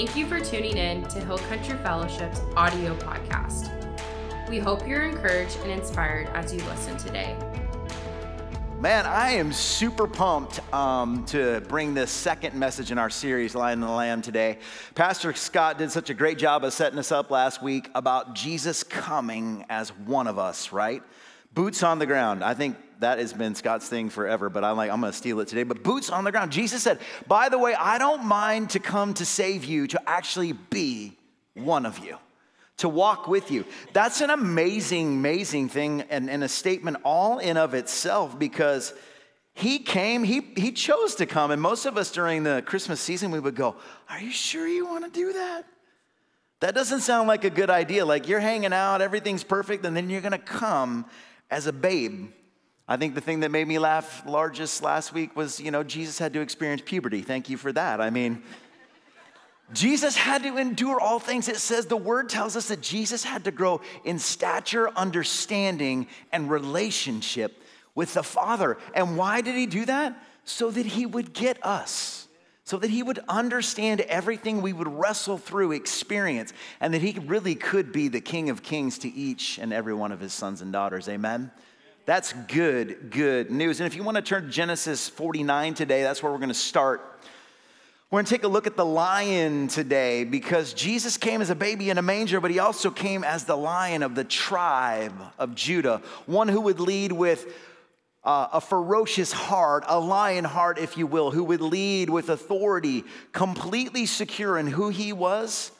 Thank you for tuning in to Hill Country Fellowship's audio podcast. We hope you're encouraged and inspired as you listen today. Man, I am super pumped um, to bring this second message in our series, Lion and the Lamb, today. Pastor Scott did such a great job of setting us up last week about Jesus coming as one of us, right? Boots on the ground. I think that has been Scott's thing forever, but I'm like, I'm gonna steal it today. But boots on the ground. Jesus said, by the way, I don't mind to come to save you, to actually be one of you to walk with you. That's an amazing, amazing thing and, and a statement all in of itself because he came, he, he chose to come. And most of us during the Christmas season, we would go, Are you sure you want to do that? That doesn't sound like a good idea. Like you're hanging out, everything's perfect, and then you're to come as a babe. I think the thing that made me laugh largest last week was, you know, Jesus had to experience puberty. Thank you for that. I mean, Jesus had to endure all things. It says the word tells us that Jesus had to grow in stature, understanding, and relationship with the Father. And why did he do that? So that he would get us, so that he would understand everything we would wrestle through, experience, and that he really could be the King of Kings to each and every one of his sons and daughters. Amen. That's good, good news. And if you want to turn to Genesis 49 today, that's where we're going to start. We're going to take a look at the lion today because Jesus came as a baby in a manger, but he also came as the lion of the tribe of Judah, one who would lead with uh, a ferocious heart, a lion heart, if you will, who would lead with authority, completely secure in who he was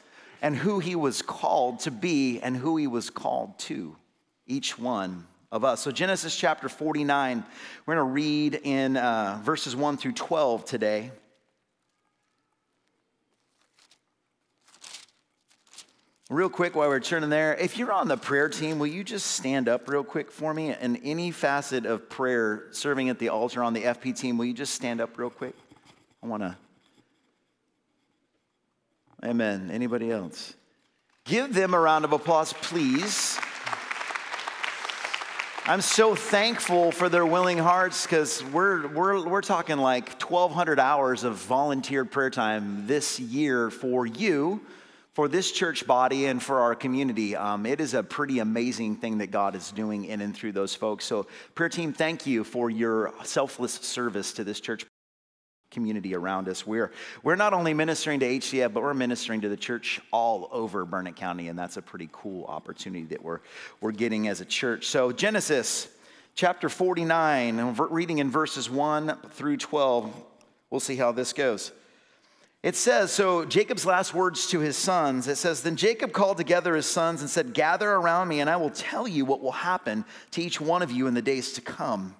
and who he was called to be and who he was called to, each one of us. So, Genesis chapter 49, we're going to read in uh, verses 1 through 12 today. Real quick, while we're turning there, if you're on the prayer team, will you just stand up real quick for me? In any facet of prayer, serving at the altar on the FP team, will you just stand up real quick? I want to. Amen. Anybody else? Give them a round of applause, please. I'm so thankful for their willing hearts because we're, we're, we're talking like 1,200 hours of volunteered prayer time this year for you for this church body and for our community. Um, it is a pretty amazing thing that God is doing in and through those folks. So, prayer team, thank you for your selfless service to this church community around us. We're, we're not only ministering to HCF, but we're ministering to the church all over Burnet County, and that's a pretty cool opportunity that we're, we're getting as a church. So, Genesis chapter 49, reading in verses 1 through 12, we'll see how this goes. It says, so Jacob's last words to his sons, it says, Then Jacob called together his sons and said, Gather around me, and I will tell you what will happen to each one of you in the days to come.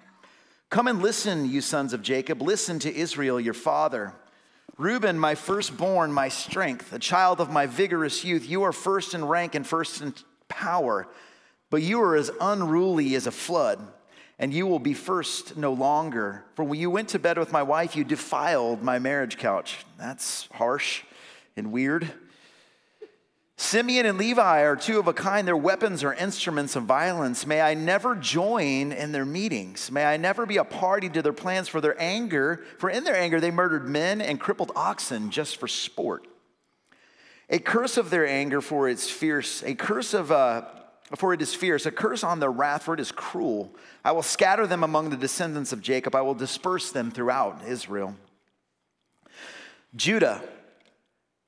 Come and listen, you sons of Jacob. Listen to Israel, your father. Reuben, my firstborn, my strength, a child of my vigorous youth, you are first in rank and first in power, but you are as unruly as a flood and you will be first no longer. For when you went to bed with my wife, you defiled my marriage couch. That's harsh and weird. Simeon and Levi are two of a kind. Their weapons are instruments of violence. May I never join in their meetings. May I never be a party to their plans for their anger, for in their anger they murdered men and crippled oxen just for sport. A curse of their anger for its fierce, a curse of uh, for it is fierce, a curse on their wrath, for it is cruel. I will scatter them among the descendants of Jacob, I will disperse them throughout Israel. Judah,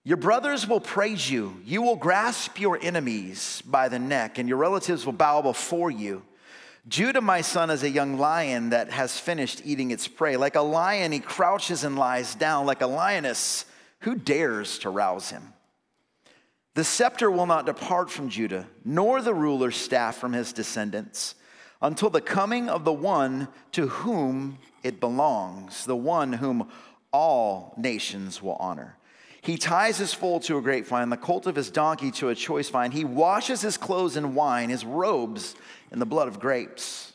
your brothers will praise you. You will grasp your enemies by the neck, and your relatives will bow before you. Judah, my son, is a young lion that has finished eating its prey. Like a lion, he crouches and lies down. Like a lioness, who dares to rouse him? The scepter will not depart from Judah, nor the ruler's staff from his descendants, until the coming of the one to whom it belongs, the one whom all nations will honor. He ties his foal to a grapevine, the colt of his donkey to a choice vine. He washes his clothes in wine, his robes in the blood of grapes.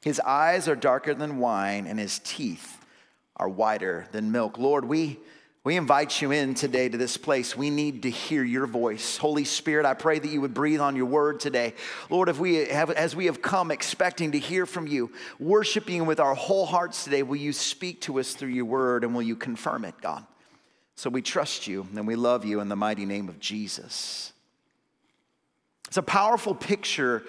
His eyes are darker than wine, and his teeth are whiter than milk. Lord, we we invite you in today to this place. We need to hear your voice. Holy Spirit, I pray that you would breathe on your word today. Lord, if we have, as we have come expecting to hear from you, worshiping with our whole hearts today, will you speak to us through your word and will you confirm it, God? So we trust you and we love you in the mighty name of Jesus. It's a powerful picture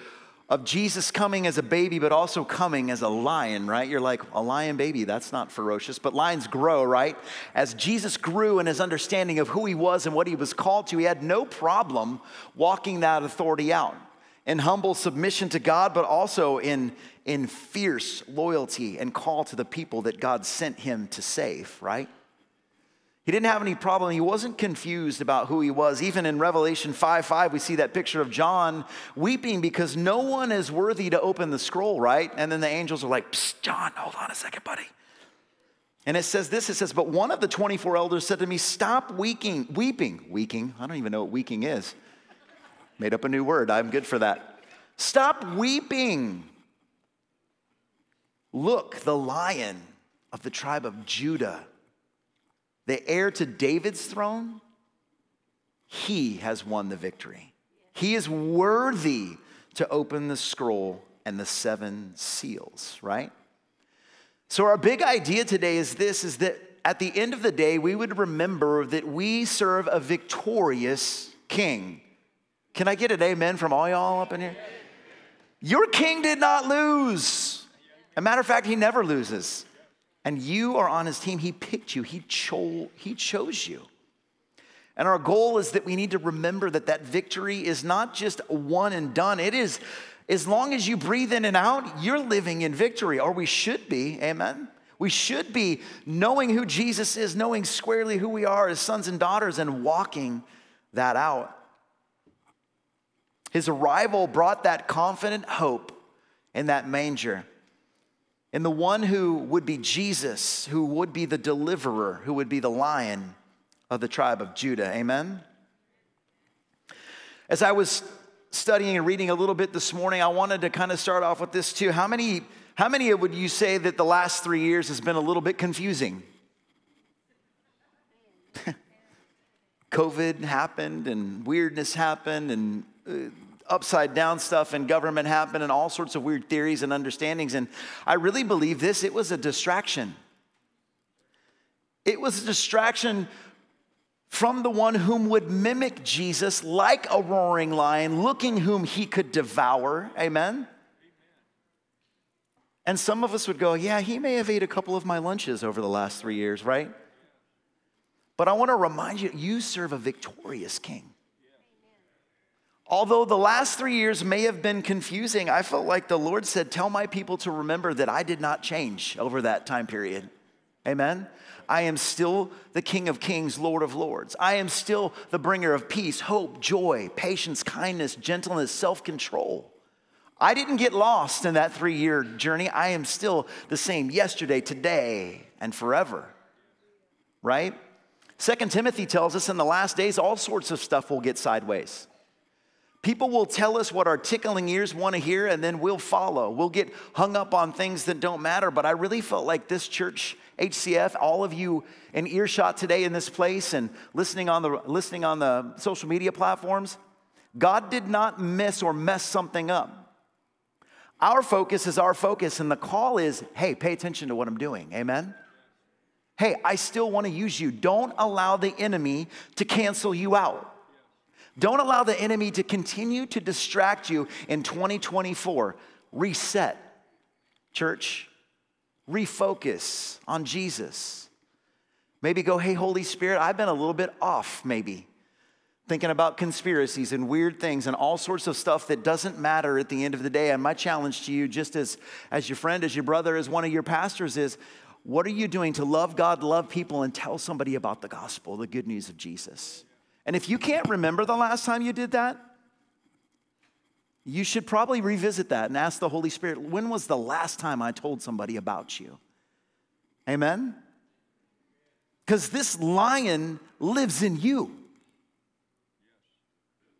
of Jesus coming as a baby, but also coming as a lion, right? You're like, a lion baby, that's not ferocious, but lions grow, right? As Jesus grew in his understanding of who he was and what he was called to, he had no problem walking that authority out in humble submission to God, but also in, in fierce loyalty and call to the people that God sent him to save, right? He didn't have any problem. He wasn't confused about who he was. Even in Revelation 5 5, we see that picture of John weeping because no one is worthy to open the scroll, right? And then the angels are like, John, hold on a second, buddy. And it says this it says, But one of the 24 elders said to me, Stop weeping, weeping, weeping. I don't even know what weeping is. Made up a new word. I'm good for that. Stop weeping. Look, the lion of the tribe of Judah the heir to David's throne, he has won the victory. He is worthy to open the scroll and the seven seals, right? So our big idea today is this is that at the end of the day we would remember that we serve a victorious king. Can I get an amen from all y'all up in here? Your king did not lose. a matter of fact, he never loses and you are on his team, he picked you, he, cho- he chose you. And our goal is that we need to remember that that victory is not just one and done. It is, as long as you breathe in and out, you're living in victory, or we should be. Amen. We should be knowing who Jesus is, knowing squarely who we are as sons and daughters, and walking that out. His arrival brought that confident hope in that manger and the one who would be Jesus, who would be the deliverer, who would be the lion of the tribe of Judah. Amen? As I was studying and reading a little bit this morning, I wanted to kind of start off with this too. How many, how many would you say that the last three years has been a little bit confusing? COVID happened and weirdness happened and uh, upside down stuff and government happened and all sorts of weird theories and understandings. And I really believe this it was a distraction. It was a distraction from the one whom would mimic Jesus like a roaring lion, looking whom he could devour. Amen? And some of us would go, Yeah, he may have ate a couple of my lunches over the last three years, right? But I want to remind you, you serve a victorious king. Although the last three years may have been confusing, I felt like the Lord said, Tell my people to remember that I did not change over that time period. Amen? I am still the King of Kings, Lord of Lords. I am still the bringer of peace, hope, joy, patience, kindness, gentleness, self control. I didn't get lost in that three year journey. I am still the same yesterday, today, and forever. Right? Second Timothy tells us in the last days, all sorts of stuff will get sideways. People will tell us what our tickling ears want to hear, and then we'll follow. We'll get hung up on things that don't matter. But I really felt like this church, HCF, all of you in earshot today in this place and listening on the, listening on the social media platforms, God did not miss or mess something up. Our focus is our focus, and the call is hey, pay attention to what I'm doing. Amen? Hey, I still want to use you. Don't allow the enemy to cancel you out. Don't allow the enemy to continue to distract you in 2024. Reset, church. Refocus on Jesus. Maybe go, hey, Holy Spirit, I've been a little bit off, maybe. Thinking about conspiracies and weird things and all sorts of stuff that doesn't matter at the end of the day. And my challenge to you, just as, as your friend, as your brother, as one of your pastors, is what are you doing to love God, love people, and tell somebody about the gospel, the good news of Jesus? And if you can't remember the last time you did that, you should probably revisit that and ask the Holy Spirit, when was the last time I told somebody about you? Amen? Because this lion lives in you.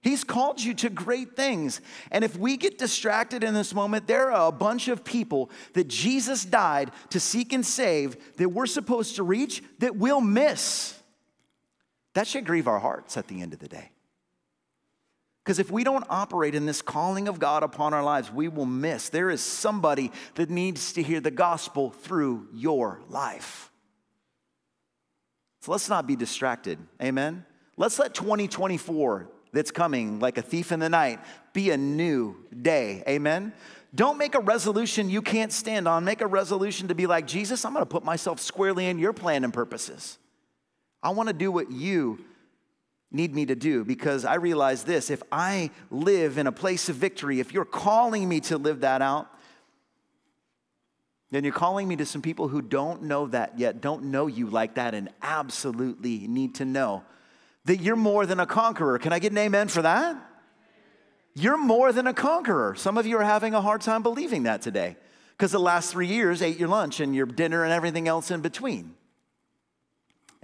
He's called you to great things. And if we get distracted in this moment, there are a bunch of people that Jesus died to seek and save that we're supposed to reach that we'll miss. That should grieve our hearts at the end of the day. Because if we don't operate in this calling of God upon our lives, we will miss. There is somebody that needs to hear the gospel through your life. So let's not be distracted. Amen. Let's let 2024 that's coming like a thief in the night be a new day. Amen. Don't make a resolution you can't stand on. Make a resolution to be like, Jesus, I'm going to put myself squarely in your plan and purposes. I want to do what you need me to do because I realize this if I live in a place of victory, if you're calling me to live that out, then you're calling me to some people who don't know that yet, don't know you like that, and absolutely need to know that you're more than a conqueror. Can I get an amen for that? You're more than a conqueror. Some of you are having a hard time believing that today because the last three years ate your lunch and your dinner and everything else in between.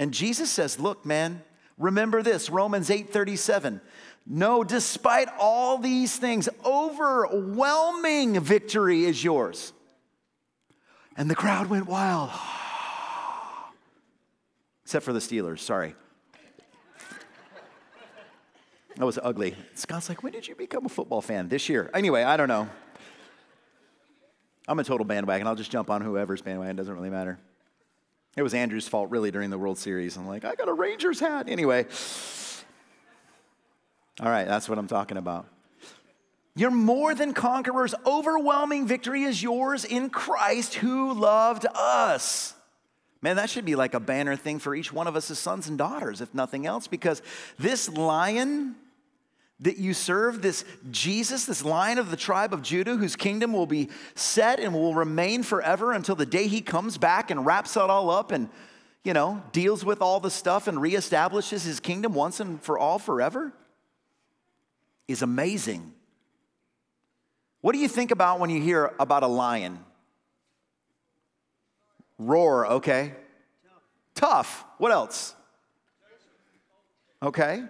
And Jesus says, Look, man, remember this Romans 8 37. No, despite all these things, overwhelming victory is yours. And the crowd went wild. Except for the Steelers, sorry. That was ugly. Scott's like, when did you become a football fan? This year. Anyway, I don't know. I'm a total bandwagon. I'll just jump on whoever's bandwagon. It doesn't really matter. It was Andrew's fault, really, during the World Series. I'm like, I got a Rangers hat. Anyway. All right, that's what I'm talking about. You're more than conquerors. Overwhelming victory is yours in Christ who loved us. Man, that should be like a banner thing for each one of us as sons and daughters, if nothing else, because this lion that you serve, this Jesus, this lion of the tribe of Judah, whose kingdom will be set and will remain forever until the day he comes back and wraps it all up and, you know, deals with all the stuff and reestablishes his kingdom once and for all forever, is amazing. What do you think about when you hear about a lion? Roar, okay. Tough. What else? Okay.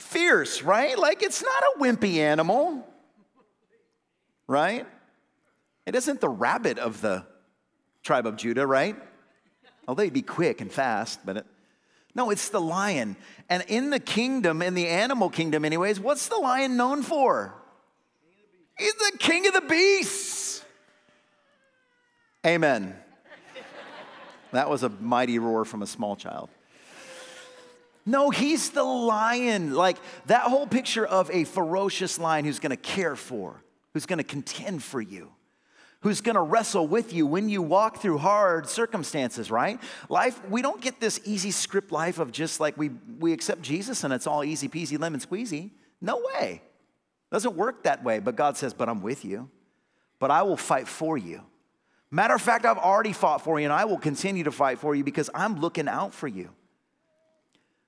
Fierce, right? Like it's not a wimpy animal, right? It isn't the rabbit of the tribe of Judah, right? Although he'd be quick and fast, but it, no, it's the lion. And in the kingdom, in the animal kingdom, anyways, what's the lion known for? He's the king of the beasts. Amen. That was a mighty roar from a small child. No, he's the lion. Like that whole picture of a ferocious lion who's gonna care for, who's gonna contend for you, who's gonna wrestle with you when you walk through hard circumstances, right? Life, we don't get this easy script life of just like we, we accept Jesus and it's all easy peasy lemon squeezy. No way. Doesn't work that way, but God says, But I'm with you, but I will fight for you. Matter of fact, I've already fought for you and I will continue to fight for you because I'm looking out for you.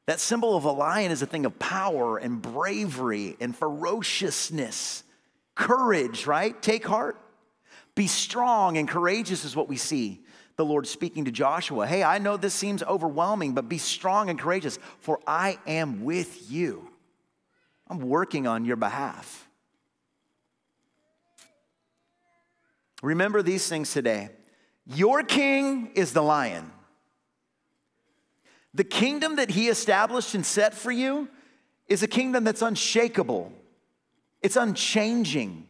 That symbol of a lion is a thing of power and bravery and ferociousness, courage, right? Take heart. Be strong and courageous is what we see the Lord speaking to Joshua. Hey, I know this seems overwhelming, but be strong and courageous, for I am with you. I'm working on your behalf. Remember these things today. Your king is the lion. The kingdom that he established and set for you is a kingdom that's unshakable, it's unchanging.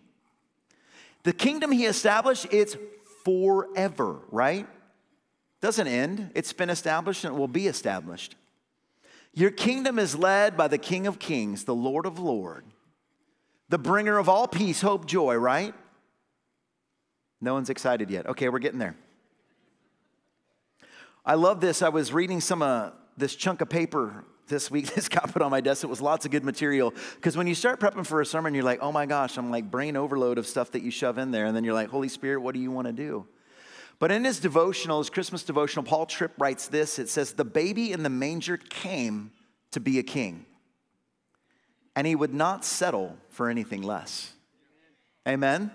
The kingdom he established, it's forever, right? Doesn't end. It's been established and it will be established. Your kingdom is led by the King of Kings, the Lord of Lords, the bringer of all peace, hope, joy, right? No one's excited yet. Okay, we're getting there. I love this. I was reading some uh, this chunk of paper this week this got put on my desk. It was lots of good material. Because when you start prepping for a sermon, you're like, oh my gosh, I'm like brain overload of stuff that you shove in there. And then you're like, Holy Spirit, what do you want to do? But in his devotional, his Christmas devotional, Paul Tripp writes this it says, The baby in the manger came to be a king, and he would not settle for anything less. Amen?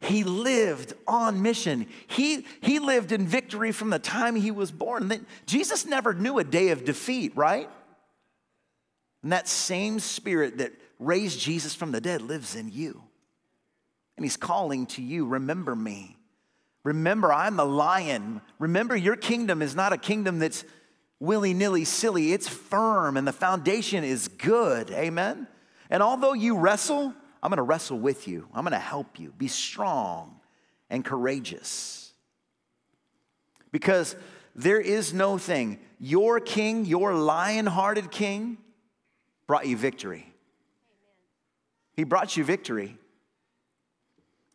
He lived on mission. He, he lived in victory from the time he was born. Jesus never knew a day of defeat, right? And that same spirit that raised Jesus from the dead lives in you. And he's calling to you, remember me. Remember, I'm the lion. Remember, your kingdom is not a kingdom that's willy nilly silly, it's firm and the foundation is good. Amen? And although you wrestle, I'm gonna wrestle with you, I'm gonna help you. Be strong and courageous. Because there is no thing. Your king, your lion hearted king, brought you victory. He brought you victory.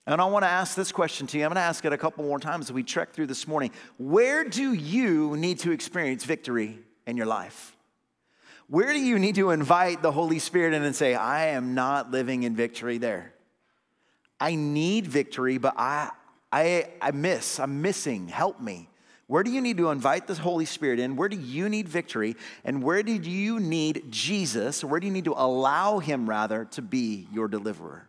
And I want to ask this question to you. I'm going to ask it a couple more times as we trek through this morning. Where do you need to experience victory in your life? Where do you need to invite the Holy Spirit in and say, I am not living in victory there? I need victory, but I, I, I miss, I'm missing. Help me. Where do you need to invite the Holy Spirit in? Where do you need victory? And where do you need Jesus? Where do you need to allow Him, rather, to be your deliverer?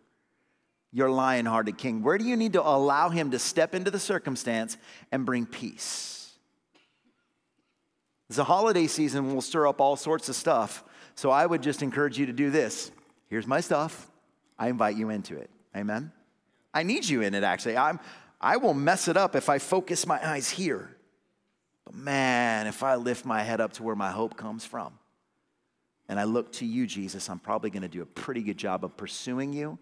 your lion hearted king? Where do you need to allow him to step into the circumstance and bring peace? It's a holiday season, we'll stir up all sorts of stuff. So I would just encourage you to do this. Here's my stuff. I invite you into it. Amen. I need you in it, actually. I'm, I will mess it up if I focus my eyes here. But man, if I lift my head up to where my hope comes from and I look to you, Jesus, I'm probably going to do a pretty good job of pursuing you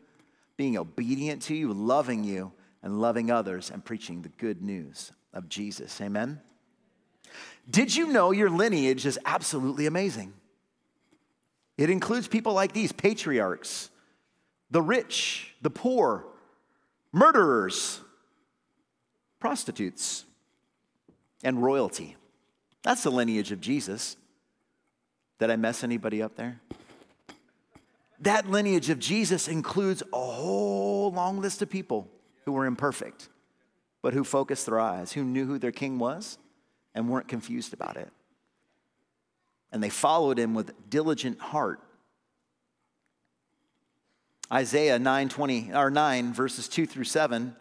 being obedient to you, loving you, and loving others, and preaching the good news of Jesus. Amen? Did you know your lineage is absolutely amazing? It includes people like these patriarchs, the rich, the poor, murderers, prostitutes, and royalty. That's the lineage of Jesus. Did I mess anybody up there? that lineage of Jesus includes a whole long list of people who were imperfect, but who focused their eyes, who knew who their king was and weren't confused about it. And they followed him with diligent heart. Isaiah 9, 20, or 9 verses 2 through 7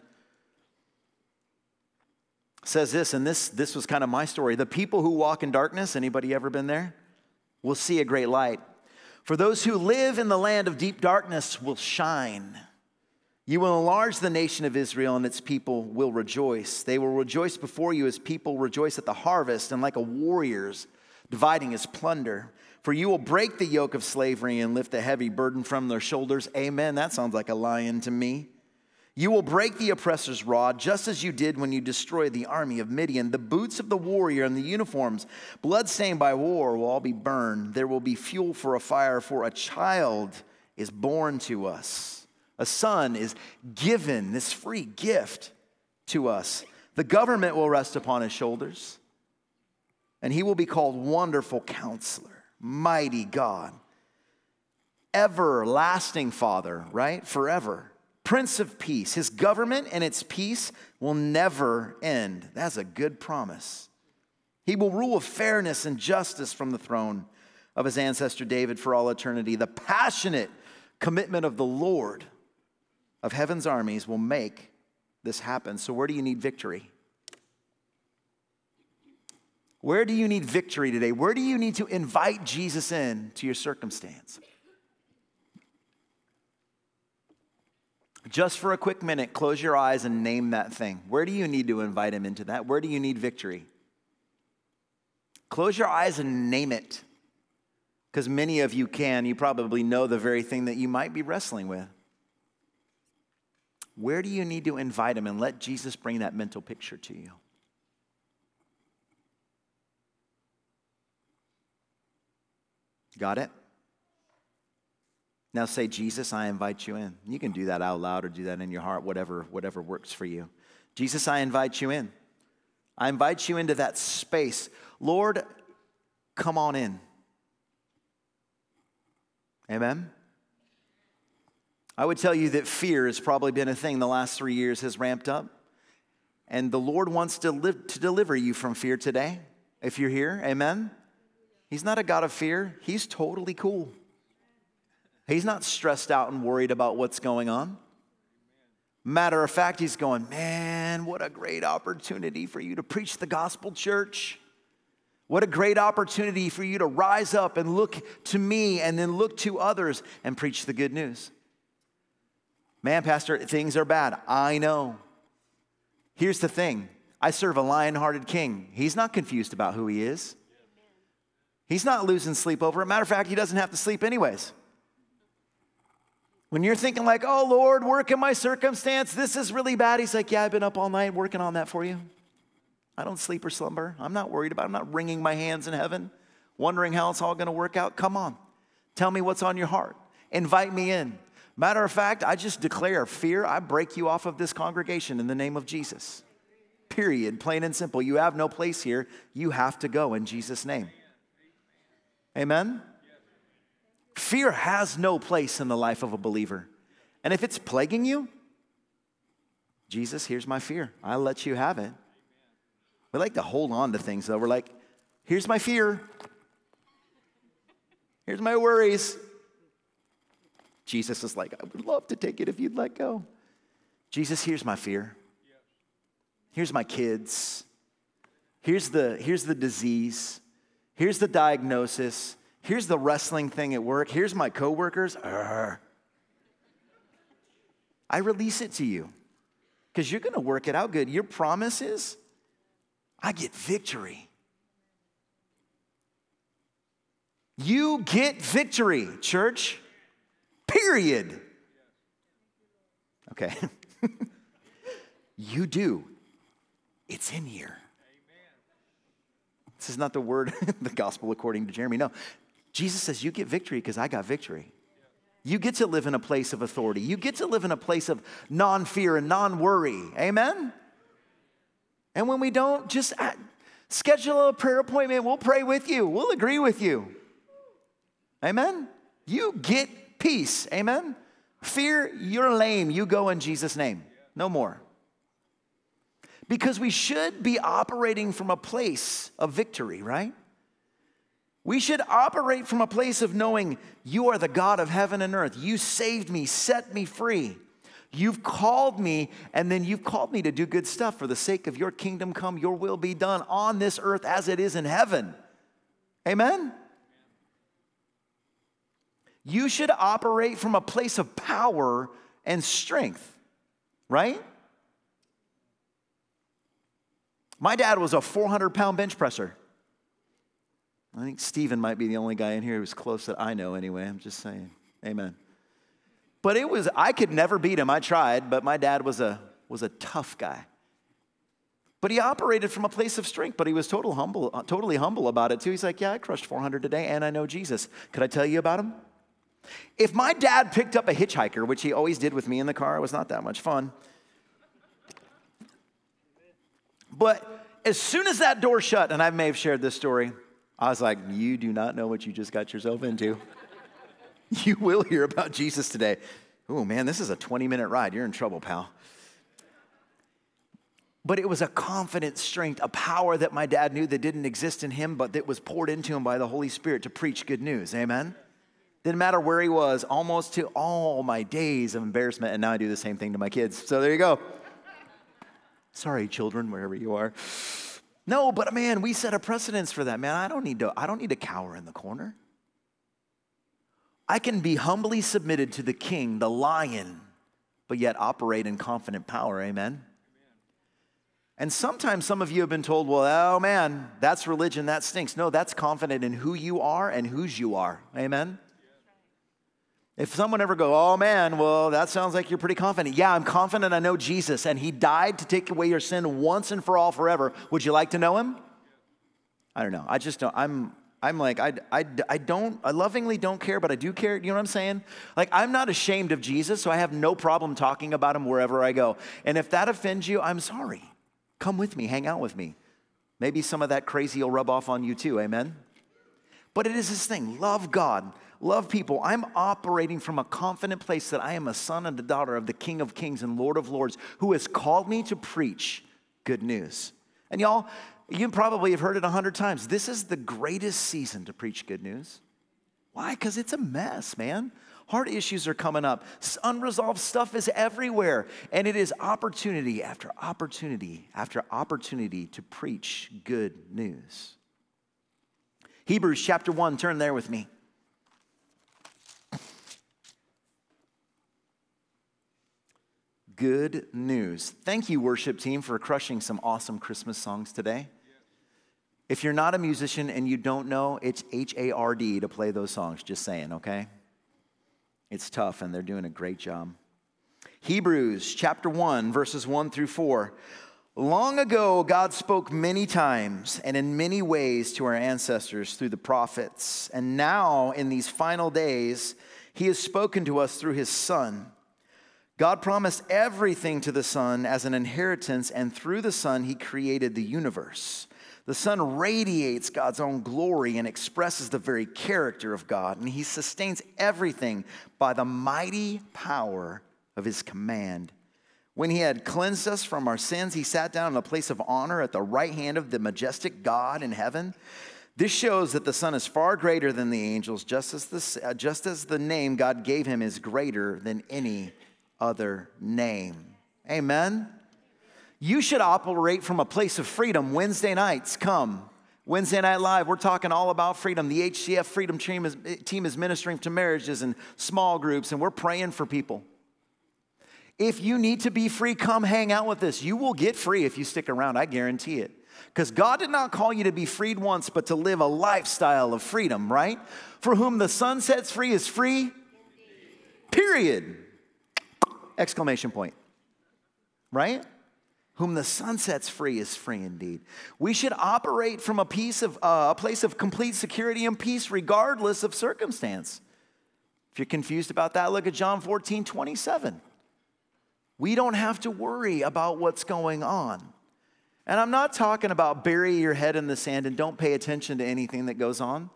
says this, and this, this was kind of my story. The people who walk in darkness, anybody ever been there? Will see a great light. For those who live in the land of deep darkness will shine. You will enlarge the nation of Israel, and its people will rejoice. They will rejoice before you as people rejoice at the harvest, and like a warrior's dividing his plunder. For you will break the yoke of slavery and lift the heavy burden from their shoulders. Amen. That sounds like a lion to me. You will break the oppressor's rod, just as you did when you destroyed the army of Midian. The boots of the warrior and the uniforms, bloodstained by war, will all be burned. There will be fuel for a fire, for a child is born to us. A son is given, this free gift to us. The government will rest upon his shoulders, and he will be called Wonderful Counselor, Mighty God, Everlasting Father, right? Forever Prince of Peace. His government and its peace will never end. That's a good promise. He will rule with fairness and justice from the throne of his ancestor David for all eternity. The passionate commitment of the Lord of heaven's armies will make this happen. So, where do you need victory? Where do you need victory today? Where do you need to invite Jesus in to your circumstance? Just for a quick minute, close your eyes and name that thing. Where do you need to invite him into that? Where do you need victory? Close your eyes and name it. Because many of you can. You probably know the very thing that you might be wrestling with. Where do you need to invite him and let Jesus bring that mental picture to you? Got it? Now say, Jesus, I invite you in. You can do that out loud or do that in your heart, whatever, whatever works for you. Jesus, I invite you in. I invite you into that space. Lord, come on in. Amen. I would tell you that fear has probably been a thing the last three years has ramped up. And the Lord wants to, live, to deliver you from fear today. If you're here, amen. He's not a God of fear, He's totally cool. He's not stressed out and worried about what's going on. Matter of fact, he's going, Man, what a great opportunity for you to preach the gospel, church. What a great opportunity for you to rise up and look to me and then look to others and preach the good news. Man, Pastor, things are bad. I know. Here's the thing I serve a lion hearted king. He's not confused about who he is, he's not losing sleep over it. Matter of fact, he doesn't have to sleep anyways. When you're thinking, like, oh, Lord, work in my circumstance, this is really bad, He's like, yeah, I've been up all night working on that for you. I don't sleep or slumber. I'm not worried about it. I'm not wringing my hands in heaven, wondering how it's all going to work out. Come on. Tell me what's on your heart. Invite me in. Matter of fact, I just declare fear. I break you off of this congregation in the name of Jesus. Period. Plain and simple. You have no place here. You have to go in Jesus' name. Amen? Fear has no place in the life of a believer. And if it's plaguing you, Jesus, here's my fear. I'll let you have it. We like to hold on to things though. We're like, here's my fear. Here's my worries. Jesus is like, I would love to take it if you'd let go. Jesus, here's my fear. Here's my kids. Here's the, here's the disease. Here's the diagnosis. Here's the wrestling thing at work. Here's my coworkers. Urgh. I release it to you because you're going to work it out good. Your promise is I get victory. You get victory, church. Period. Okay. you do. It's in here. This is not the word, the gospel according to Jeremy. No. Jesus says, You get victory because I got victory. You get to live in a place of authority. You get to live in a place of non fear and non worry. Amen? And when we don't, just schedule a prayer appointment. We'll pray with you, we'll agree with you. Amen? You get peace. Amen? Fear, you're lame. You go in Jesus' name. No more. Because we should be operating from a place of victory, right? We should operate from a place of knowing you are the God of heaven and earth. You saved me, set me free. You've called me, and then you've called me to do good stuff for the sake of your kingdom come, your will be done on this earth as it is in heaven. Amen? You should operate from a place of power and strength, right? My dad was a 400 pound bench presser. I think Stephen might be the only guy in here who's close that I know anyway. I'm just saying. Amen. But it was, I could never beat him. I tried, but my dad was a, was a tough guy. But he operated from a place of strength, but he was total humble, totally humble about it too. He's like, Yeah, I crushed 400 today and I know Jesus. Could I tell you about him? If my dad picked up a hitchhiker, which he always did with me in the car, it was not that much fun. But as soon as that door shut, and I may have shared this story, I was like, You do not know what you just got yourself into. you will hear about Jesus today. Oh man, this is a 20 minute ride. You're in trouble, pal. But it was a confident strength, a power that my dad knew that didn't exist in him, but that was poured into him by the Holy Spirit to preach good news. Amen? Didn't matter where he was, almost to all my days of embarrassment. And now I do the same thing to my kids. So there you go. Sorry, children, wherever you are. No, but man, we set a precedence for that, man. I don't need to, I don't need to cower in the corner. I can be humbly submitted to the king, the lion, but yet operate in confident power. Amen. And sometimes some of you have been told, well, oh man, that's religion, that stinks. No, that's confident in who you are and whose you are. Amen. If someone ever go, oh man, well, that sounds like you're pretty confident. Yeah, I'm confident I know Jesus and he died to take away your sin once and for all forever. Would you like to know him? I don't know. I just don't. I'm, I'm like, I, I, I don't, I lovingly don't care, but I do care. You know what I'm saying? Like, I'm not ashamed of Jesus, so I have no problem talking about him wherever I go. And if that offends you, I'm sorry. Come with me, hang out with me. Maybe some of that crazy will rub off on you too, amen? But it is this thing love God, love people. I'm operating from a confident place that I am a son and a daughter of the King of Kings and Lord of Lords who has called me to preach good news. And y'all, you probably have heard it a hundred times. This is the greatest season to preach good news. Why? Because it's a mess, man. Heart issues are coming up. Unresolved stuff is everywhere. And it is opportunity after opportunity after opportunity to preach good news. Hebrews chapter 1, turn there with me. Good news. Thank you, worship team, for crushing some awesome Christmas songs today. If you're not a musician and you don't know, it's H A R D to play those songs, just saying, okay? It's tough and they're doing a great job. Hebrews chapter 1, verses 1 through 4. Long ago, God spoke many times and in many ways to our ancestors through the prophets. And now, in these final days, He has spoken to us through His Son. God promised everything to the Son as an inheritance, and through the Son, He created the universe. The Son radiates God's own glory and expresses the very character of God, and He sustains everything by the mighty power of His command. When he had cleansed us from our sins, he sat down in a place of honor at the right hand of the majestic God in heaven. This shows that the Son is far greater than the angels, just as the, just as the name God gave him is greater than any other name. Amen. You should operate from a place of freedom. Wednesday nights, come. Wednesday Night Live, we're talking all about freedom. The HCF Freedom team is, team is ministering to marriages and small groups, and we're praying for people. If you need to be free, come hang out with us. You will get free if you stick around, I guarantee it. Because God did not call you to be freed once, but to live a lifestyle of freedom, right? For whom the Son sets free is free, period. Exclamation point. Right? Whom the Son sets free is free indeed. We should operate from a, piece of, uh, a place of complete security and peace, regardless of circumstance. If you're confused about that, look at John 14, 27. We don't have to worry about what's going on. And I'm not talking about bury your head in the sand and don't pay attention to anything that goes on.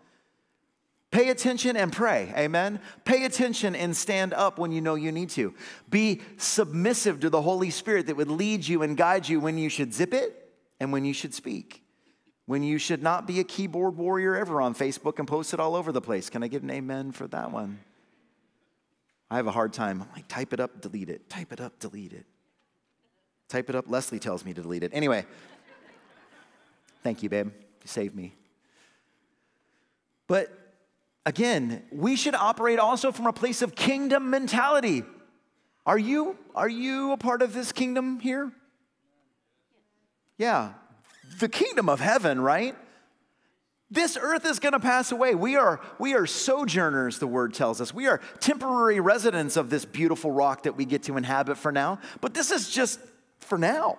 Pay attention and pray. Amen. Pay attention and stand up when you know you need to. Be submissive to the Holy Spirit that would lead you and guide you when you should zip it and when you should speak. When you should not be a keyboard warrior ever on Facebook and post it all over the place. Can I get an amen for that one? I have a hard time. I'm like, type it up, delete it. Type it up, delete it. Type it up. Leslie tells me to delete it. Anyway, thank you, babe. You saved me. But again, we should operate also from a place of kingdom mentality. Are you, are you a part of this kingdom here? Yeah. The kingdom of heaven, right? This earth is going to pass away. We are, we are sojourners, the word tells us. We are temporary residents of this beautiful rock that we get to inhabit for now. But this is just for now.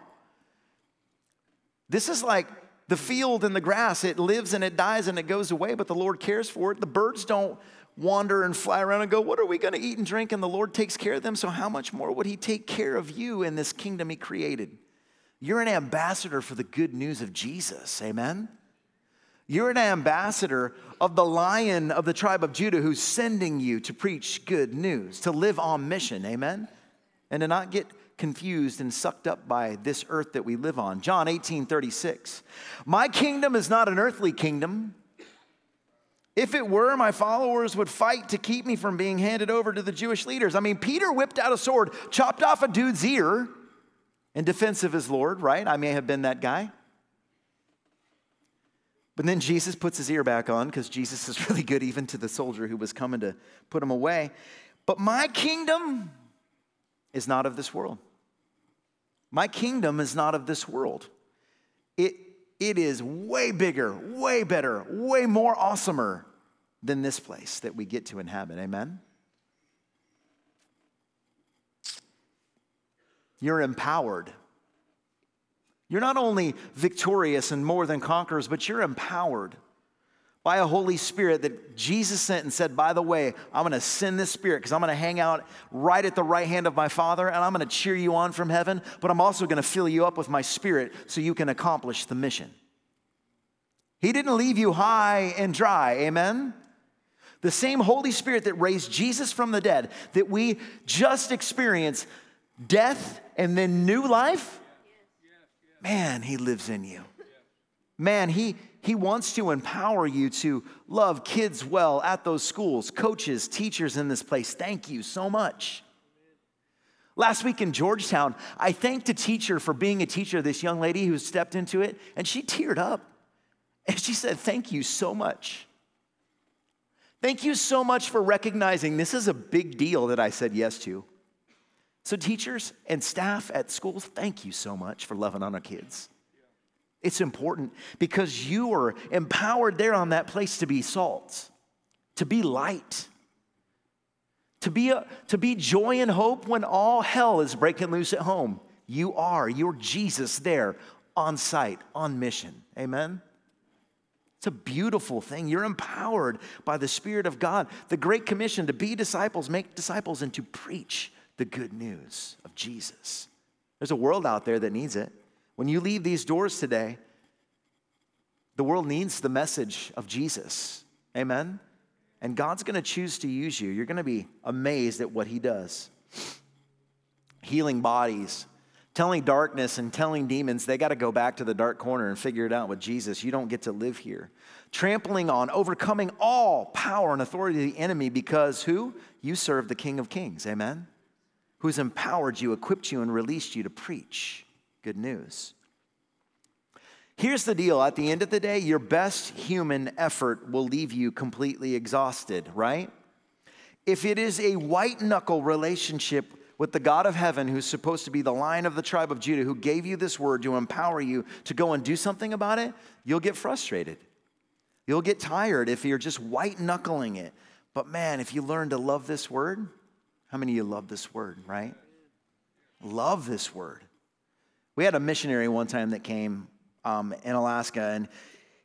This is like the field and the grass. It lives and it dies and it goes away, but the Lord cares for it. The birds don't wander and fly around and go, What are we going to eat and drink? And the Lord takes care of them. So, how much more would He take care of you in this kingdom He created? You're an ambassador for the good news of Jesus. Amen? You're an ambassador of the lion of the tribe of Judah who's sending you to preach good news, to live on mission, amen? And to not get confused and sucked up by this earth that we live on. John 18 36. My kingdom is not an earthly kingdom. If it were, my followers would fight to keep me from being handed over to the Jewish leaders. I mean, Peter whipped out a sword, chopped off a dude's ear in defense of his Lord, right? I may have been that guy. But then Jesus puts his ear back on because Jesus is really good even to the soldier who was coming to put him away. But my kingdom is not of this world. My kingdom is not of this world. It, it is way bigger, way better, way more awesomer than this place that we get to inhabit. Amen? You're empowered you're not only victorious and more than conquerors, but you're empowered by a Holy Spirit that Jesus sent and said, By the way, I'm gonna send this Spirit because I'm gonna hang out right at the right hand of my Father and I'm gonna cheer you on from heaven, but I'm also gonna fill you up with my Spirit so you can accomplish the mission. He didn't leave you high and dry, amen? The same Holy Spirit that raised Jesus from the dead, that we just experienced death and then new life man, he lives in you. Man, he, he wants to empower you to love kids well at those schools, coaches, teachers in this place. Thank you so much. Last week in Georgetown, I thanked a teacher for being a teacher, this young lady who stepped into it, and she teared up. And she said, Thank you so much. Thank you so much for recognizing this is a big deal that I said yes to. So, teachers and staff at schools, thank you so much for loving on our kids. It's important because you are empowered there on that place to be salt, to be light, to be, a, to be joy and hope when all hell is breaking loose at home. You are. You're Jesus there on site, on mission. Amen? It's a beautiful thing. You're empowered by the Spirit of God. The Great Commission to be disciples, make disciples, and to preach the good news of Jesus. There's a world out there that needs it. When you leave these doors today, the world needs the message of Jesus. Amen? And God's going to choose to use you. You're going to be amazed at what He does. Healing bodies, telling darkness and telling demons they got to go back to the dark corner and figure it out with Jesus. You don't get to live here. Trampling on, overcoming all power and authority of the enemy because who? You serve the King of Kings. Amen? Who's empowered you, equipped you, and released you to preach good news. Here's the deal at the end of the day, your best human effort will leave you completely exhausted, right? If it is a white knuckle relationship with the God of heaven, who's supposed to be the lion of the tribe of Judah, who gave you this word to empower you to go and do something about it, you'll get frustrated. You'll get tired if you're just white knuckling it. But man, if you learn to love this word, how many of you love this word, right? Love this word. We had a missionary one time that came um, in Alaska, and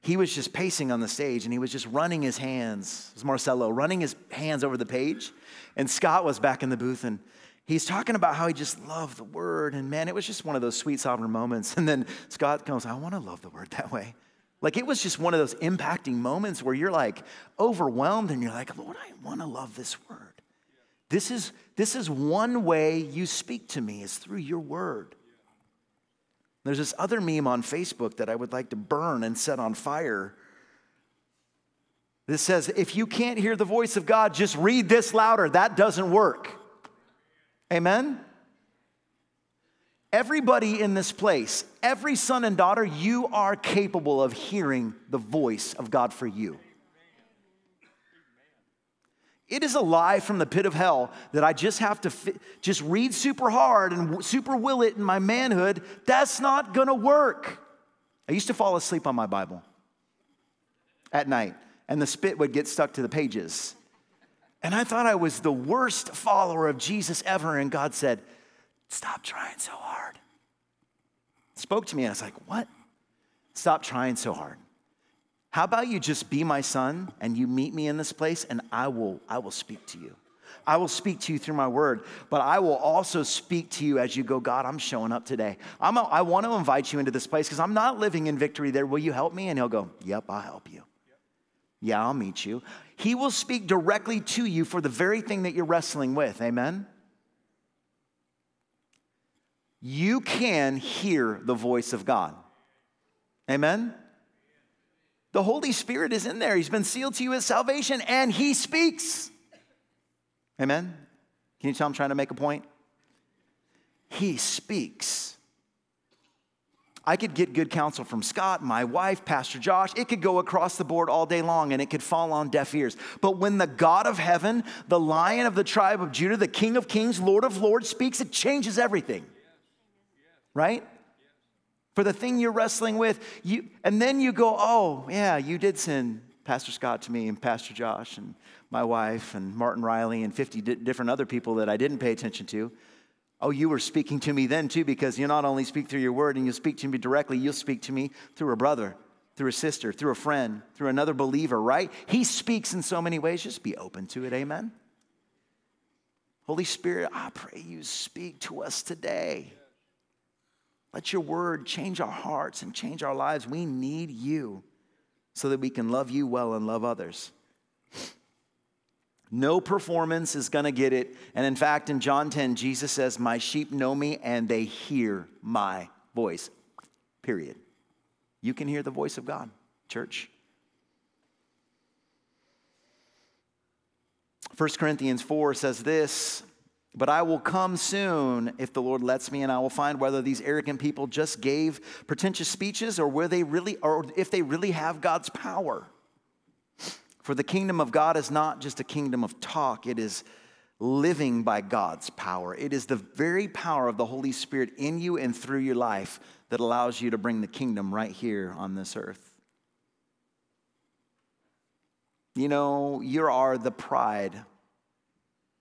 he was just pacing on the stage and he was just running his hands. It was Marcelo, running his hands over the page. And Scott was back in the booth and he's talking about how he just loved the word. And man, it was just one of those sweet, sovereign moments. And then Scott goes, I want to love the word that way. Like it was just one of those impacting moments where you're like overwhelmed and you're like, Lord, I want to love this word. This is, this is one way you speak to me is through your word. There's this other meme on Facebook that I would like to burn and set on fire. This says, if you can't hear the voice of God, just read this louder. That doesn't work. Amen? Everybody in this place, every son and daughter, you are capable of hearing the voice of God for you. It is a lie from the pit of hell that I just have to fi- just read super hard and super will it in my manhood. That's not gonna work. I used to fall asleep on my Bible at night, and the spit would get stuck to the pages. And I thought I was the worst follower of Jesus ever, and God said, Stop trying so hard. Spoke to me, and I was like, What? Stop trying so hard. How about you just be my son and you meet me in this place and I will, I will speak to you. I will speak to you through my word, but I will also speak to you as you go, God, I'm showing up today. I'm a, I want to invite you into this place because I'm not living in victory there. Will you help me? And he'll go, Yep, I'll help you. Yeah, I'll meet you. He will speak directly to you for the very thing that you're wrestling with. Amen? You can hear the voice of God. Amen? The Holy Spirit is in there. He's been sealed to you as salvation and He speaks. Amen? Can you tell I'm trying to make a point? He speaks. I could get good counsel from Scott, my wife, Pastor Josh. It could go across the board all day long and it could fall on deaf ears. But when the God of heaven, the lion of the tribe of Judah, the King of kings, Lord of lords speaks, it changes everything. Right? For the thing you're wrestling with. You, and then you go, oh, yeah, you did send Pastor Scott to me, and Pastor Josh, and my wife, and Martin Riley, and 50 di- different other people that I didn't pay attention to. Oh, you were speaking to me then too, because you not only speak through your word and you speak to me directly, you'll speak to me through a brother, through a sister, through a friend, through another believer, right? He speaks in so many ways. Just be open to it. Amen. Holy Spirit, I pray you speak to us today. Let your word change our hearts and change our lives. We need you so that we can love you well and love others. No performance is going to get it. And in fact, in John 10, Jesus says, My sheep know me and they hear my voice. Period. You can hear the voice of God, church. 1 Corinthians 4 says this but I will come soon if the Lord lets me, and I will find whether these arrogant people just gave pretentious speeches or where they really or if they really have God's power. For the kingdom of God is not just a kingdom of talk, it is living by God's power. It is the very power of the Holy Spirit in you and through your life that allows you to bring the kingdom right here on this earth. You know, you are the pride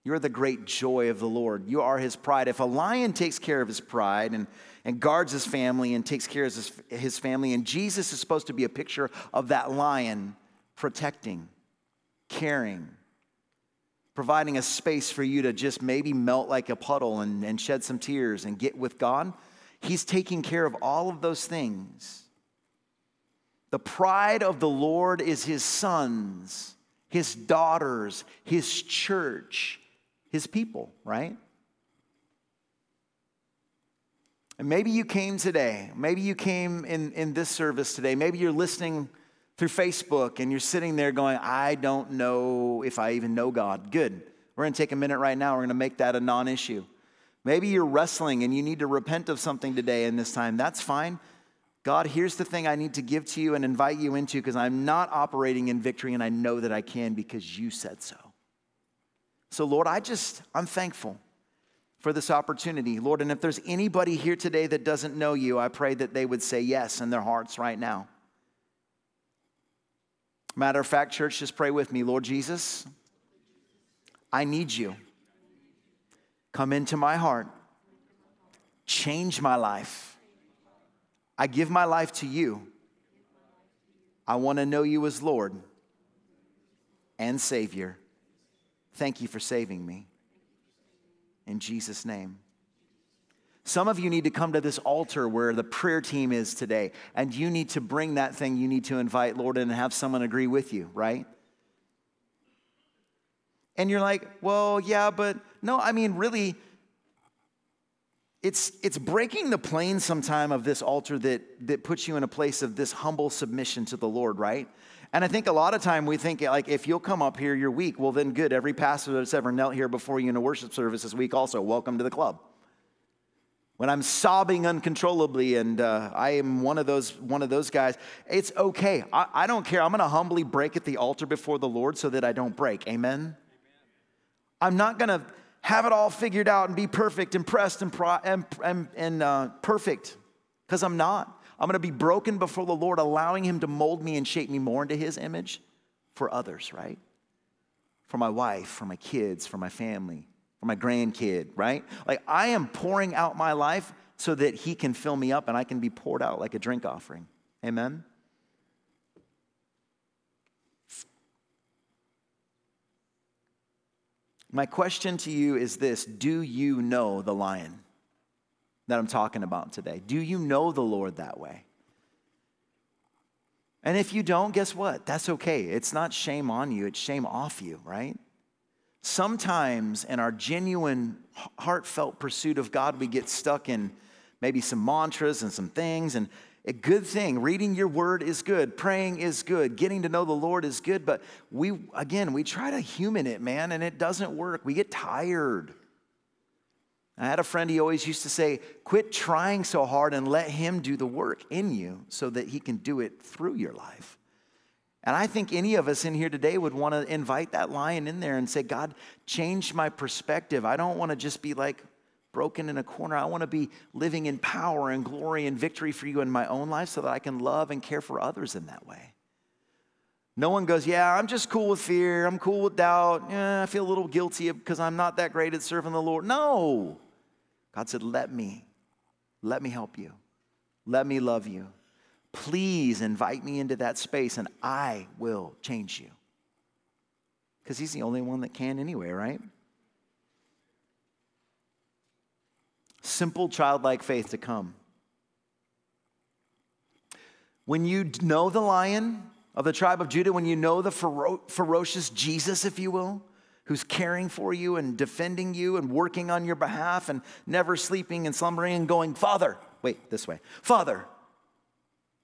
You're the great joy of the Lord. You are his pride. If a lion takes care of his pride and, and guards his family and takes care of his, his family, and Jesus is supposed to be a picture of that lion protecting, caring, providing a space for you to just maybe melt like a puddle and, and shed some tears and get with God, he's taking care of all of those things. The pride of the Lord is his sons, his daughters, his church, his people, right? And maybe you came today, maybe you came in, in this service today, maybe you're listening through Facebook and you're sitting there going, I don't know if I even know God. Good. We're going to take a minute right now. We're going to make that a non issue. Maybe you're wrestling and you need to repent of something today in this time. That's fine. God, here's the thing I need to give to you and invite you into because I'm not operating in victory and I know that I can because you said so. So, Lord, I just, I'm thankful for this opportunity. Lord, and if there's anybody here today that doesn't know you, I pray that they would say yes in their hearts right now. Matter of fact, church, just pray with me. Lord Jesus, I need you. Come into my heart, change my life. I give my life to you. I want to know you as Lord and Savior. Thank you for saving me. In Jesus' name. Some of you need to come to this altar where the prayer team is today, and you need to bring that thing you need to invite Lord and have someone agree with you, right? And you're like, well, yeah, but no, I mean, really, it's, it's breaking the plane sometime of this altar that, that puts you in a place of this humble submission to the Lord, right? And I think a lot of time we think like if you'll come up here, you're weak. Well, then good. Every pastor that's ever knelt here before you in a worship service this week also, welcome to the club. When I'm sobbing uncontrollably and uh, I am one of those one of those guys, it's okay. I, I don't care. I'm going to humbly break at the altar before the Lord so that I don't break. Amen. Amen. I'm not going to have it all figured out and be perfect and pressed and, pro- and, and, and uh, perfect because I'm not. I'm going to be broken before the Lord, allowing Him to mold me and shape me more into His image for others, right? For my wife, for my kids, for my family, for my grandkid, right? Like I am pouring out my life so that He can fill me up and I can be poured out like a drink offering. Amen? My question to you is this Do you know the lion? That I'm talking about today? Do you know the Lord that way? And if you don't, guess what? That's okay. It's not shame on you, it's shame off you, right? Sometimes in our genuine, heartfelt pursuit of God, we get stuck in maybe some mantras and some things. And a good thing, reading your word is good, praying is good, getting to know the Lord is good. But we, again, we try to human it, man, and it doesn't work. We get tired. I had a friend, he always used to say, quit trying so hard and let him do the work in you so that he can do it through your life. And I think any of us in here today would want to invite that lion in there and say, God, change my perspective. I don't want to just be like broken in a corner. I want to be living in power and glory and victory for you in my own life so that I can love and care for others in that way. No one goes, Yeah, I'm just cool with fear. I'm cool with doubt. Yeah, I feel a little guilty because I'm not that great at serving the Lord. No. God said, Let me, let me help you. Let me love you. Please invite me into that space and I will change you. Because He's the only one that can anyway, right? Simple childlike faith to come. When you know the lion of the tribe of Judah, when you know the fero- ferocious Jesus, if you will, who's caring for you and defending you and working on your behalf and never sleeping and slumbering and going, Father, wait, this way, Father,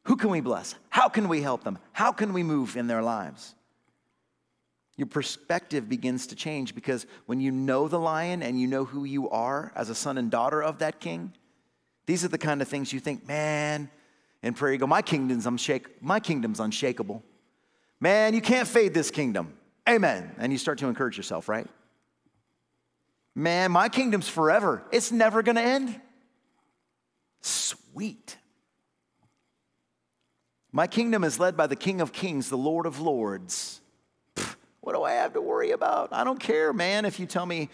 who can we bless? How can we help them? How can we move in their lives? Your perspective begins to change because when you know the lion and you know who you are as a son and daughter of that king, these are the kind of things you think, man, in prayer you go, my kingdom's, unshake- my kingdom's unshakable. Man, you can't fade this kingdom. Amen. And you start to encourage yourself, right? Man, my kingdom's forever. It's never going to end. Sweet. My kingdom is led by the King of Kings, the Lord of Lords. What do I have to worry about? I don't care, man, if you tell me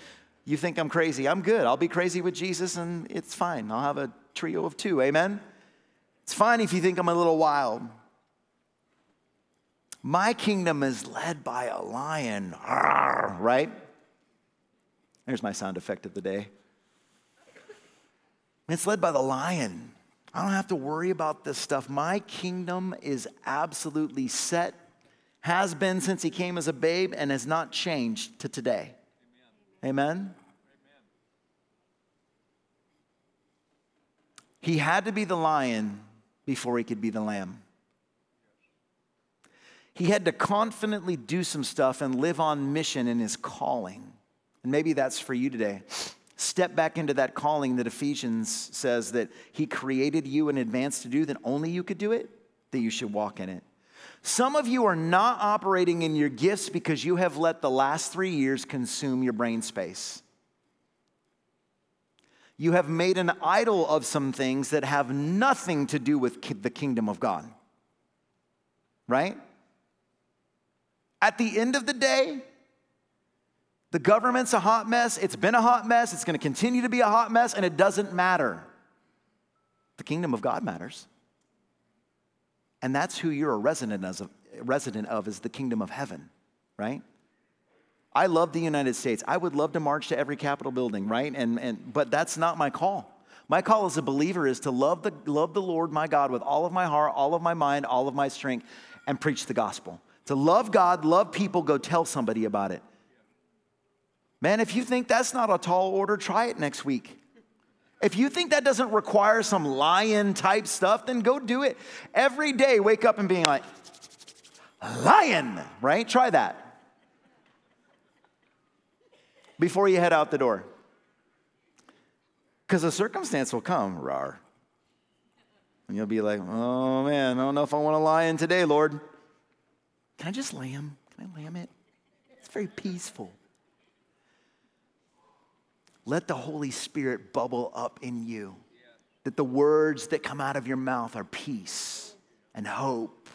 you think I'm crazy. I'm good. I'll be crazy with Jesus and it's fine. I'll have a trio of two. Amen? It's fine if you think I'm a little wild. My kingdom is led by a lion, right? There's my sound effect of the day. It's led by the lion. I don't have to worry about this stuff. My kingdom is absolutely set, has been since he came as a babe, and has not changed to today. Amen? Amen? He had to be the lion before he could be the lamb. He had to confidently do some stuff and live on mission in his calling. And maybe that's for you today. Step back into that calling that Ephesians says that he created you in advance to do, that only you could do it, that you should walk in it. Some of you are not operating in your gifts because you have let the last three years consume your brain space. You have made an idol of some things that have nothing to do with the kingdom of God. Right? At the end of the day, the government's a hot mess. It's been a hot mess. It's going to continue to be a hot mess, and it doesn't matter. The kingdom of God matters. And that's who you're a resident of, resident of is the kingdom of heaven, right? I love the United States. I would love to march to every Capitol building, right? And, and, but that's not my call. My call as a believer is to love the, love the Lord my God with all of my heart, all of my mind, all of my strength, and preach the gospel. To love God, love people, go tell somebody about it. Man, if you think that's not a tall order, try it next week. If you think that doesn't require some lion type stuff, then go do it. Every day, wake up and being like, lion, right? Try that. Before you head out the door. Because a circumstance will come, rar. And you'll be like, oh man, I don't know if I want a lion today, Lord. Can I just lamb? Can I lamb it? It's very peaceful. Let the Holy Spirit bubble up in you. That the words that come out of your mouth are peace and hope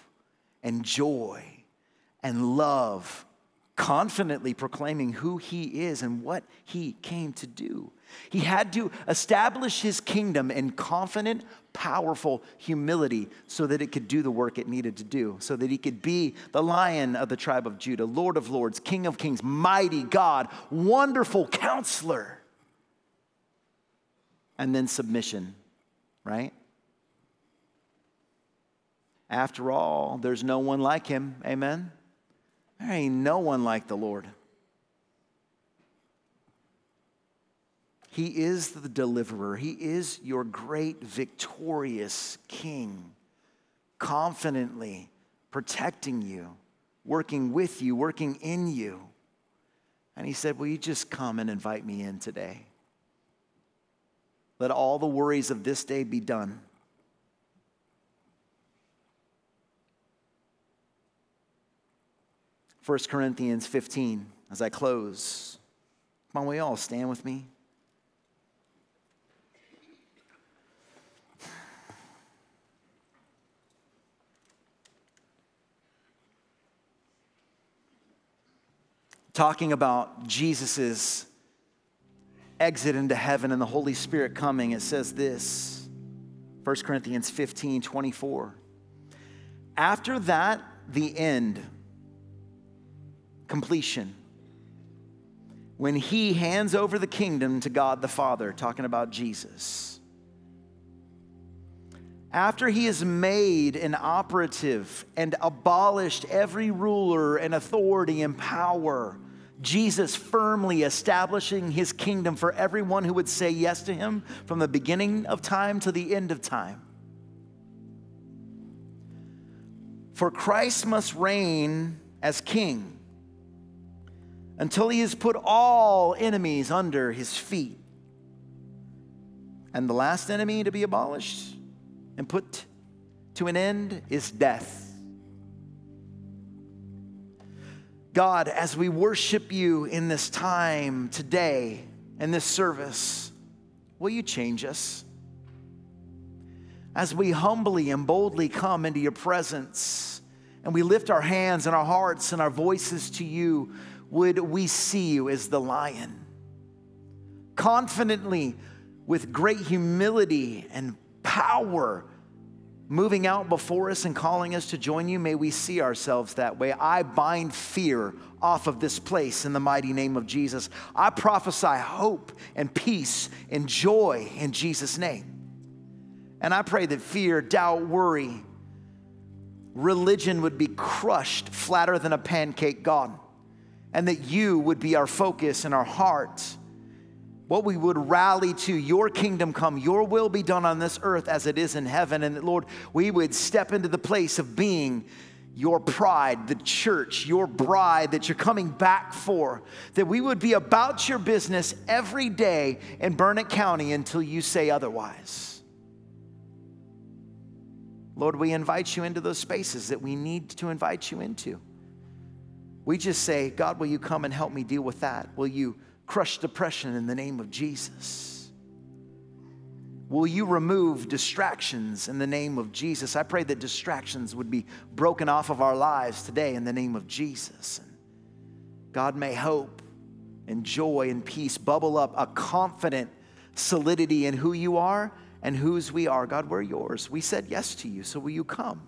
and joy and love, confidently proclaiming who He is and what He came to do. He had to establish His kingdom in confident, powerful humility so that it could do the work it needed to do, so that He could be the lion of the tribe of Judah, Lord of lords, King of kings, mighty God, wonderful counselor and then submission, right? After all, there's no one like him. Amen? There ain't no one like the Lord. He is the deliverer. He is your great victorious king, confidently protecting you, working with you, working in you. And he said, Will you just come and invite me in today? Let all the worries of this day be done. First Corinthians 15, as I close. Come on, we all stand with me. Talking about Jesus's exit into heaven and the Holy Spirit coming, it says this 1 Corinthians 15 24. After that, the end, completion. When he hands over the kingdom to God the Father, talking about Jesus. After he has made an operative and abolished every ruler and authority and power Jesus firmly establishing his kingdom for everyone who would say yes to him from the beginning of time to the end of time. For Christ must reign as king until he has put all enemies under his feet. And the last enemy to be abolished and put to an end is death. God, as we worship you in this time today, in this service, will you change us? As we humbly and boldly come into your presence and we lift our hands and our hearts and our voices to you, would we see you as the lion? Confidently, with great humility and power, moving out before us and calling us to join you, may we see ourselves that way. I bind fear off of this place in the mighty name of Jesus. I prophesy hope and peace and joy in Jesus' name. And I pray that fear, doubt, worry, religion would be crushed flatter than a pancake, God, and that you would be our focus and our heart what we would rally to your kingdom come, your will be done on this earth as it is in heaven. And that, Lord, we would step into the place of being your pride, the church, your bride that you're coming back for. That we would be about your business every day in Burnet County until you say otherwise. Lord, we invite you into those spaces that we need to invite you into. We just say, God, will you come and help me deal with that? Will you? Crush depression in the name of Jesus? Will you remove distractions in the name of Jesus? I pray that distractions would be broken off of our lives today in the name of Jesus. God, may hope and joy and peace bubble up a confident solidity in who you are and whose we are. God, we're yours. We said yes to you, so will you come?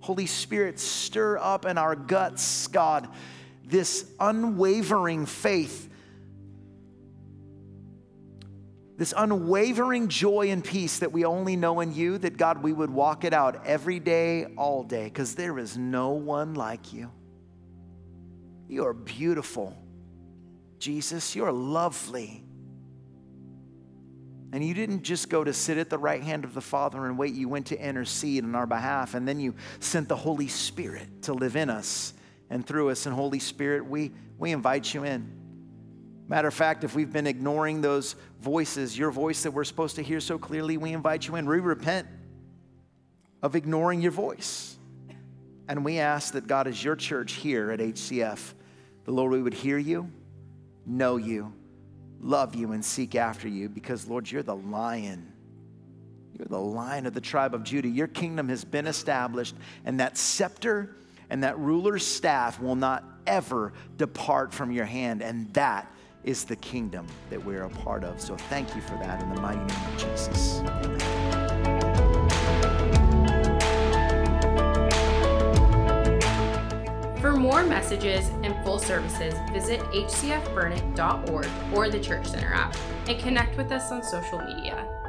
Holy Spirit, stir up in our guts, God, this unwavering faith this unwavering joy and peace that we only know in you, that God, we would walk it out every day, all day, because there is no one like you. You are beautiful. Jesus, you're lovely. And you didn't just go to sit at the right hand of the Father and wait, you went to intercede on our behalf, and then you sent the Holy Spirit to live in us and through us. And Holy Spirit, we, we invite you in. Matter of fact, if we've been ignoring those voices, your voice that we're supposed to hear so clearly, we invite you in. We repent of ignoring your voice. And we ask that God, as your church here at HCF, the Lord, we would hear you, know you, love you, and seek after you because, Lord, you're the lion. You're the lion of the tribe of Judah. Your kingdom has been established, and that scepter and that ruler's staff will not ever depart from your hand. And that is the kingdom that we're a part of. So thank you for that in the mighty name of Jesus. For more messages and full services, visit hcfburnet.org or the Church Center app and connect with us on social media.